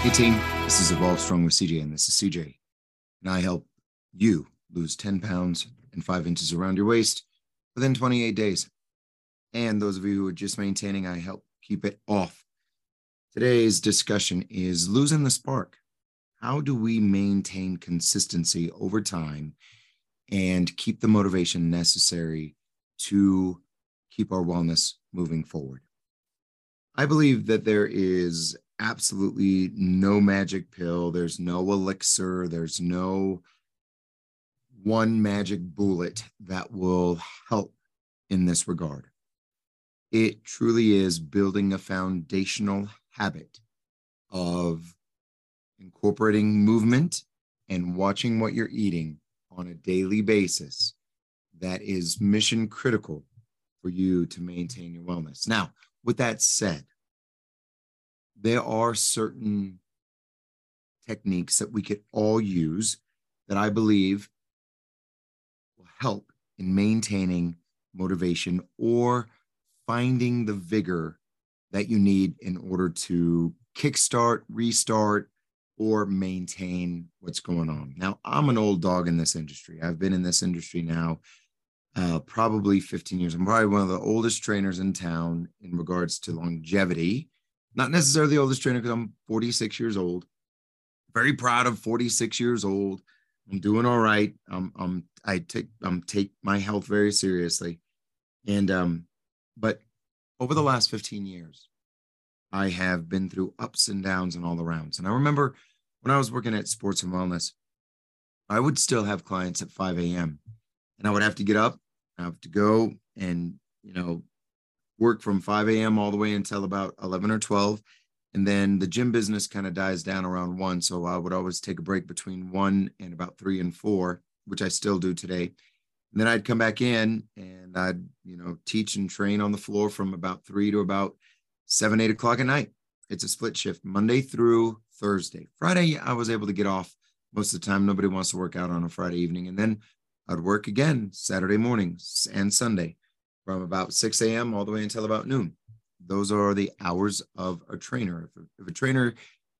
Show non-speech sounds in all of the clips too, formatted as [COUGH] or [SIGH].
Hey team, this is Evolve Strong with CJ, and this is CJ. And I help you lose 10 pounds and five inches around your waist within 28 days. And those of you who are just maintaining, I help keep it off. Today's discussion is losing the spark. How do we maintain consistency over time and keep the motivation necessary to keep our wellness moving forward? I believe that there is absolutely no magic pill, there's no elixir, there's no one magic bullet that will help in this regard. It truly is building a foundational habit of incorporating movement and watching what you're eating on a daily basis that is mission critical for you to maintain your wellness. Now, with that said, there are certain techniques that we could all use that I believe will help in maintaining motivation or finding the vigor that you need in order to kickstart, restart, or maintain what's going on. Now, I'm an old dog in this industry. I've been in this industry now uh, probably 15 years. I'm probably one of the oldest trainers in town in regards to longevity not necessarily the oldest trainer because I'm 46 years old. Very proud of 46 years old. I'm doing all right. Um, I take um take my health very seriously, and um, but over the last 15 years, I have been through ups and downs and all arounds. And I remember when I was working at Sports and Wellness, I would still have clients at 5 a.m. and I would have to get up, I have to go and you know work from 5 a.m. all the way until about 11 or 12. And then the gym business kind of dies down around one. So I would always take a break between one and about three and four, which I still do today. And then I'd come back in and I'd, you know, teach and train on the floor from about three to about seven, eight o'clock at night. It's a split shift, Monday through Thursday. Friday, I was able to get off most of the time. Nobody wants to work out on a Friday evening. And then I'd work again Saturday mornings and Sunday from about 6 a.m. all the way until about noon. Those are the hours of a trainer. If a, if a trainer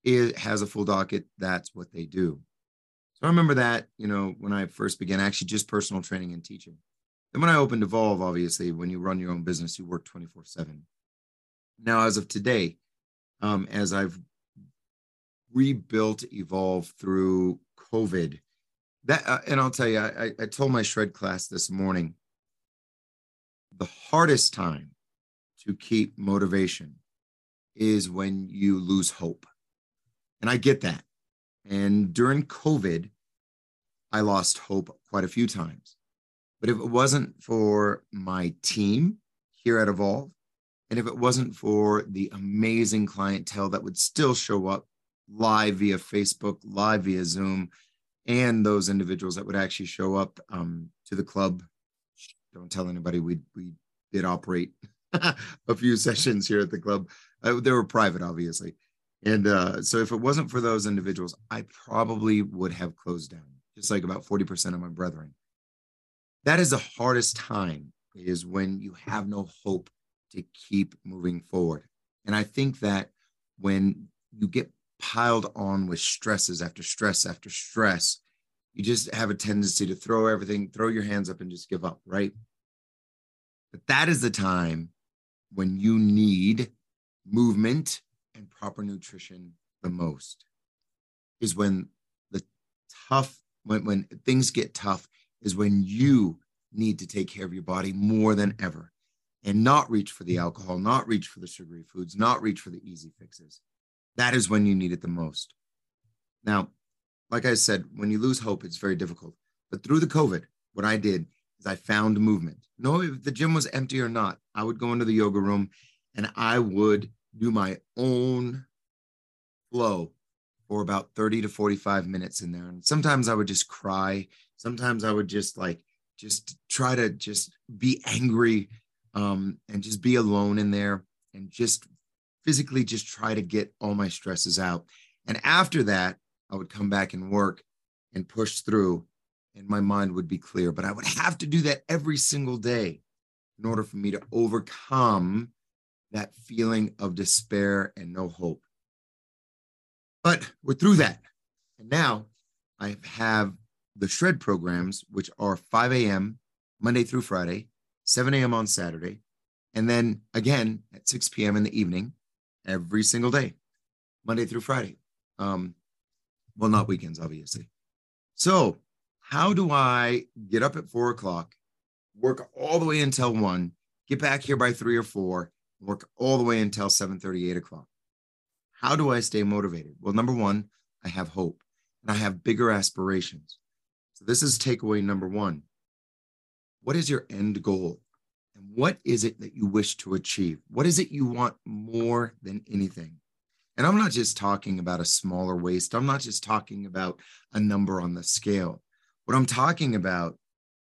is, has a full docket, that's what they do. So I remember that, you know, when I first began actually just personal training and teaching. Then when I opened Evolve, obviously, when you run your own business, you work 24 7. Now, as of today, um, as I've rebuilt Evolve through COVID, that, uh, and I'll tell you, I, I told my shred class this morning, the hardest time to keep motivation is when you lose hope. And I get that. And during COVID, I lost hope quite a few times. But if it wasn't for my team here at Evolve, and if it wasn't for the amazing clientele that would still show up live via Facebook, live via Zoom, and those individuals that would actually show up um, to the club don't tell anybody we we did operate [LAUGHS] a few sessions here at the club. Uh, they were private, obviously, and uh, so if it wasn't for those individuals, I probably would have closed down, just like about forty percent of my brethren. That is the hardest time is when you have no hope to keep moving forward, and I think that when you get piled on with stresses after stress after stress you just have a tendency to throw everything, throw your hands up and just give up, right? But that is the time when you need movement and proper nutrition the most. Is when the tough, when, when things get tough, is when you need to take care of your body more than ever and not reach for the alcohol, not reach for the sugary foods, not reach for the easy fixes. That is when you need it the most. Now, like I said, when you lose hope, it's very difficult. But through the COVID, what I did is I found movement. No, if the gym was empty or not, I would go into the yoga room and I would do my own flow for about 30 to 45 minutes in there. And sometimes I would just cry. Sometimes I would just like, just try to just be angry um, and just be alone in there and just physically just try to get all my stresses out. And after that, I would come back and work and push through, and my mind would be clear. But I would have to do that every single day in order for me to overcome that feeling of despair and no hope. But we're through that. And now I have the shred programs, which are 5 a.m. Monday through Friday, 7 a.m. on Saturday, and then again at 6 p.m. in the evening every single day, Monday through Friday. Um, well, not weekends, obviously. So, how do I get up at four o'clock, work all the way until one, get back here by three or four, work all the way until 7 8 o'clock? How do I stay motivated? Well, number one, I have hope and I have bigger aspirations. So, this is takeaway number one. What is your end goal? And what is it that you wish to achieve? What is it you want more than anything? And I'm not just talking about a smaller waist. I'm not just talking about a number on the scale. What I'm talking about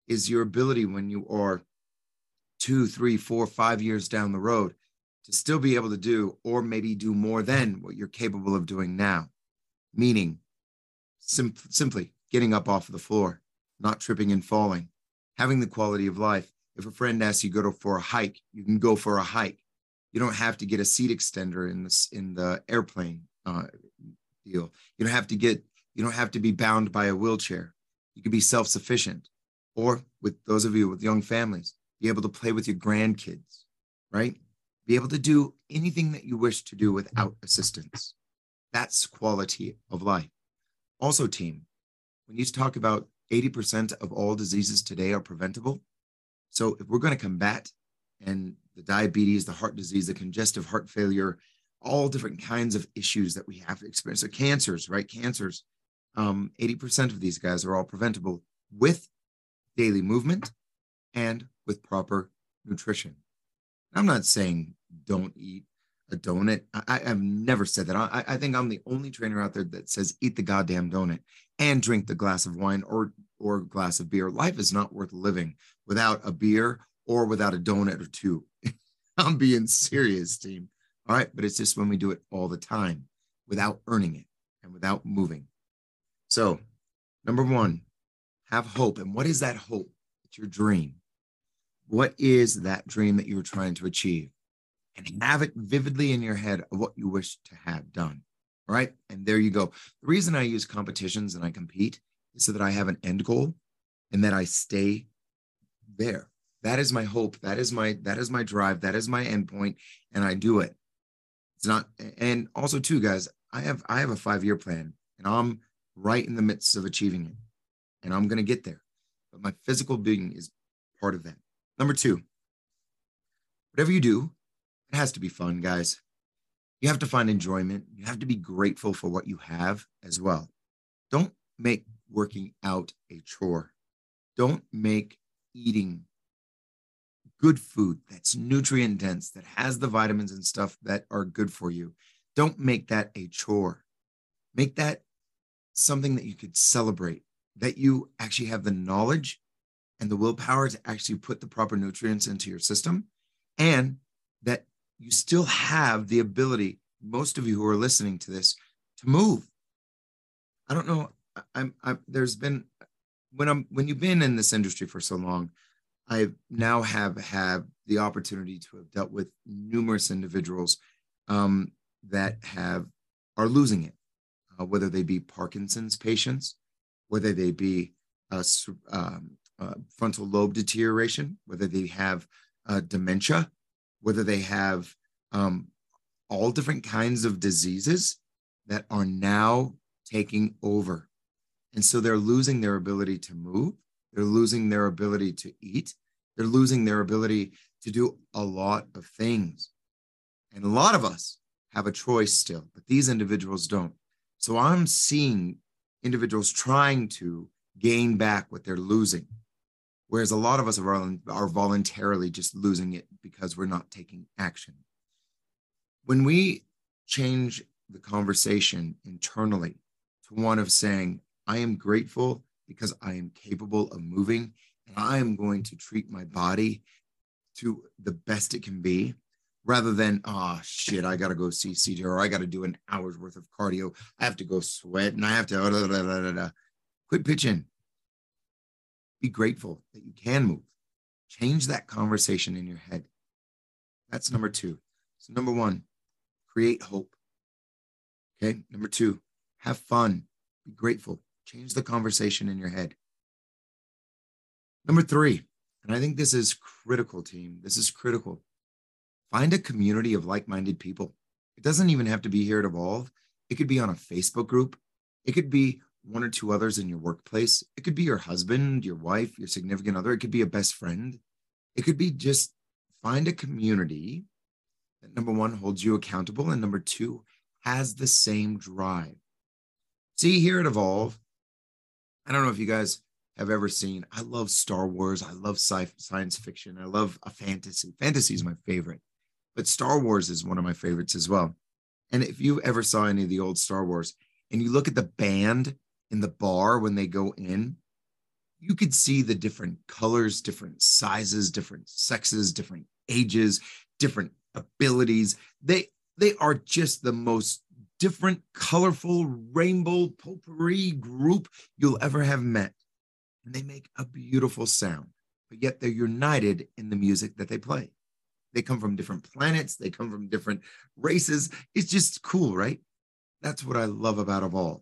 is your ability when you are two, three, four, five years down the road to still be able to do, or maybe do more than what you're capable of doing now. Meaning, sim- simply getting up off of the floor, not tripping and falling, having the quality of life. If a friend asks you to go for a hike, you can go for a hike you don't have to get a seat extender in this in the airplane uh, deal. You don't have to get you don't have to be bound by a wheelchair. You can be self-sufficient, or with those of you with young families, be able to play with your grandkids, right? Be able to do anything that you wish to do without assistance. That's quality of life. Also, team, when you talk about 80% of all diseases today are preventable. So if we're going to combat and the diabetes, the heart disease, the congestive heart failure, all different kinds of issues that we have to experience. So cancers, right? Cancers. Um, 80% of these guys are all preventable with daily movement and with proper nutrition. I'm not saying don't eat a donut. I, have never said that. I, I think I'm the only trainer out there that says eat the goddamn donut and drink the glass of wine or or glass of beer. Life is not worth living without a beer or without a donut or two. [LAUGHS] I'm being serious, team. All right. But it's just when we do it all the time without earning it and without moving. So, number one, have hope. And what is that hope? It's your dream. What is that dream that you're trying to achieve? And have it vividly in your head of what you wish to have done. All right. And there you go. The reason I use competitions and I compete is so that I have an end goal and that I stay there that is my hope. That is my that is my drive. That is my endpoint and i do it. It's not and also too guys i have i have a five year plan and i'm right in the midst of achieving it and i'm going to get there. But my physical being is part of that. Number two whatever you do it has to be fun guys. You have to find enjoyment. You have to be grateful for what you have as well. Don't make working out a chore. Don't make eating good food that's nutrient dense, that has the vitamins and stuff that are good for you. Don't make that a chore. Make that something that you could celebrate, that you actually have the knowledge and the willpower to actually put the proper nutrients into your system, and that you still have the ability, most of you who are listening to this, to move. I don't know. I'm, I'm there's been when I'm when you've been in this industry for so long, I now have had the opportunity to have dealt with numerous individuals um, that have are losing it, uh, whether they be Parkinson's patients, whether they be uh, um, uh, frontal lobe deterioration, whether they have uh, dementia, whether they have um, all different kinds of diseases that are now taking over. And so they're losing their ability to move they're losing their ability to eat. They're losing their ability to do a lot of things. And a lot of us have a choice still, but these individuals don't. So I'm seeing individuals trying to gain back what they're losing, whereas a lot of us are, are voluntarily just losing it because we're not taking action. When we change the conversation internally to one of saying, I am grateful because I am capable of moving and I am going to treat my body to the best it can be rather than, oh shit, I got to go see CJ or I got to do an hour's worth of cardio. I have to go sweat and I have to quit pitching. Be grateful that you can move. Change that conversation in your head. That's number two. So, number one, create hope. Okay. Number two, have fun, be grateful, change the conversation in your head. Number three, and I think this is critical, team. This is critical. Find a community of like minded people. It doesn't even have to be here at Evolve, it could be on a Facebook group, it could be one or two others in your workplace, it could be your husband, your wife, your significant other, it could be a best friend. It could be just find a community that number one holds you accountable, and number two has the same drive. See, here at Evolve, I don't know if you guys have ever seen. I love Star Wars. I love sci- science fiction. I love a fantasy. Fantasy is my favorite, but Star Wars is one of my favorites as well. And if you ever saw any of the old Star Wars and you look at the band in the bar when they go in, you could see the different colors, different sizes, different sexes, different ages, different abilities. They they are just the most different, colorful, rainbow potpourri group you'll ever have met. And they make a beautiful sound, but yet they're united in the music that they play. They come from different planets, they come from different races. It's just cool, right? That's what I love about Evolve.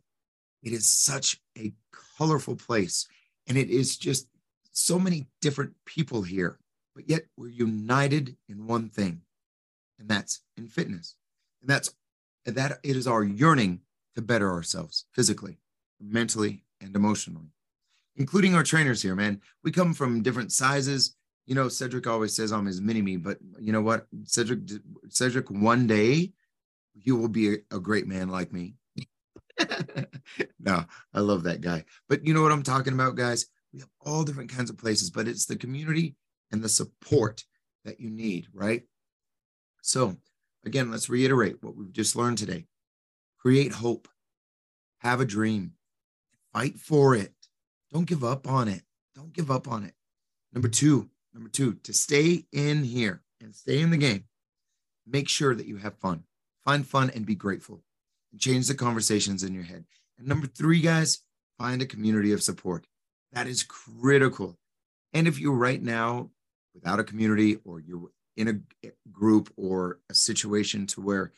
It is such a colorful place, and it is just so many different people here, but yet we're united in one thing, and that's in fitness. And that's that it is our yearning to better ourselves physically, mentally, and emotionally, including our trainers here, man. We come from different sizes. You know, Cedric always says I'm his mini me, but you know what? Cedric, Cedric, one day he will be a, a great man like me. [LAUGHS] no, I love that guy. But you know what I'm talking about, guys? We have all different kinds of places, but it's the community and the support that you need, right? So Again, let's reiterate what we've just learned today. Create hope, have a dream, fight for it. Don't give up on it. Don't give up on it. Number two, number two, to stay in here and stay in the game, make sure that you have fun. Find fun and be grateful change the conversations in your head. And number three, guys, find a community of support. That is critical. And if you're right now without a community or you're in a group or a situation to where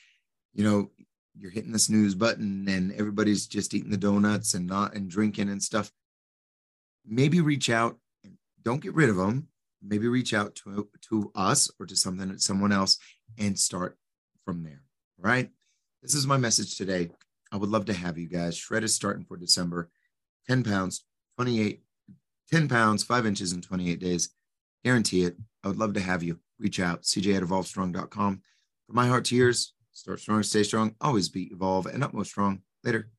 you know you're hitting the snooze button and everybody's just eating the donuts and not and drinking and stuff maybe reach out and don't get rid of them maybe reach out to to us or to something someone else and start from there. Right? This is my message today. I would love to have you guys. Shred is starting for december. 10 pounds 28 10 pounds 5 inches in 28 days. Guarantee it. I would love to have you reach out, cj at evolvstrong.com. From my heart to yours, start strong, stay strong, always be evolve, and utmost strong. Later.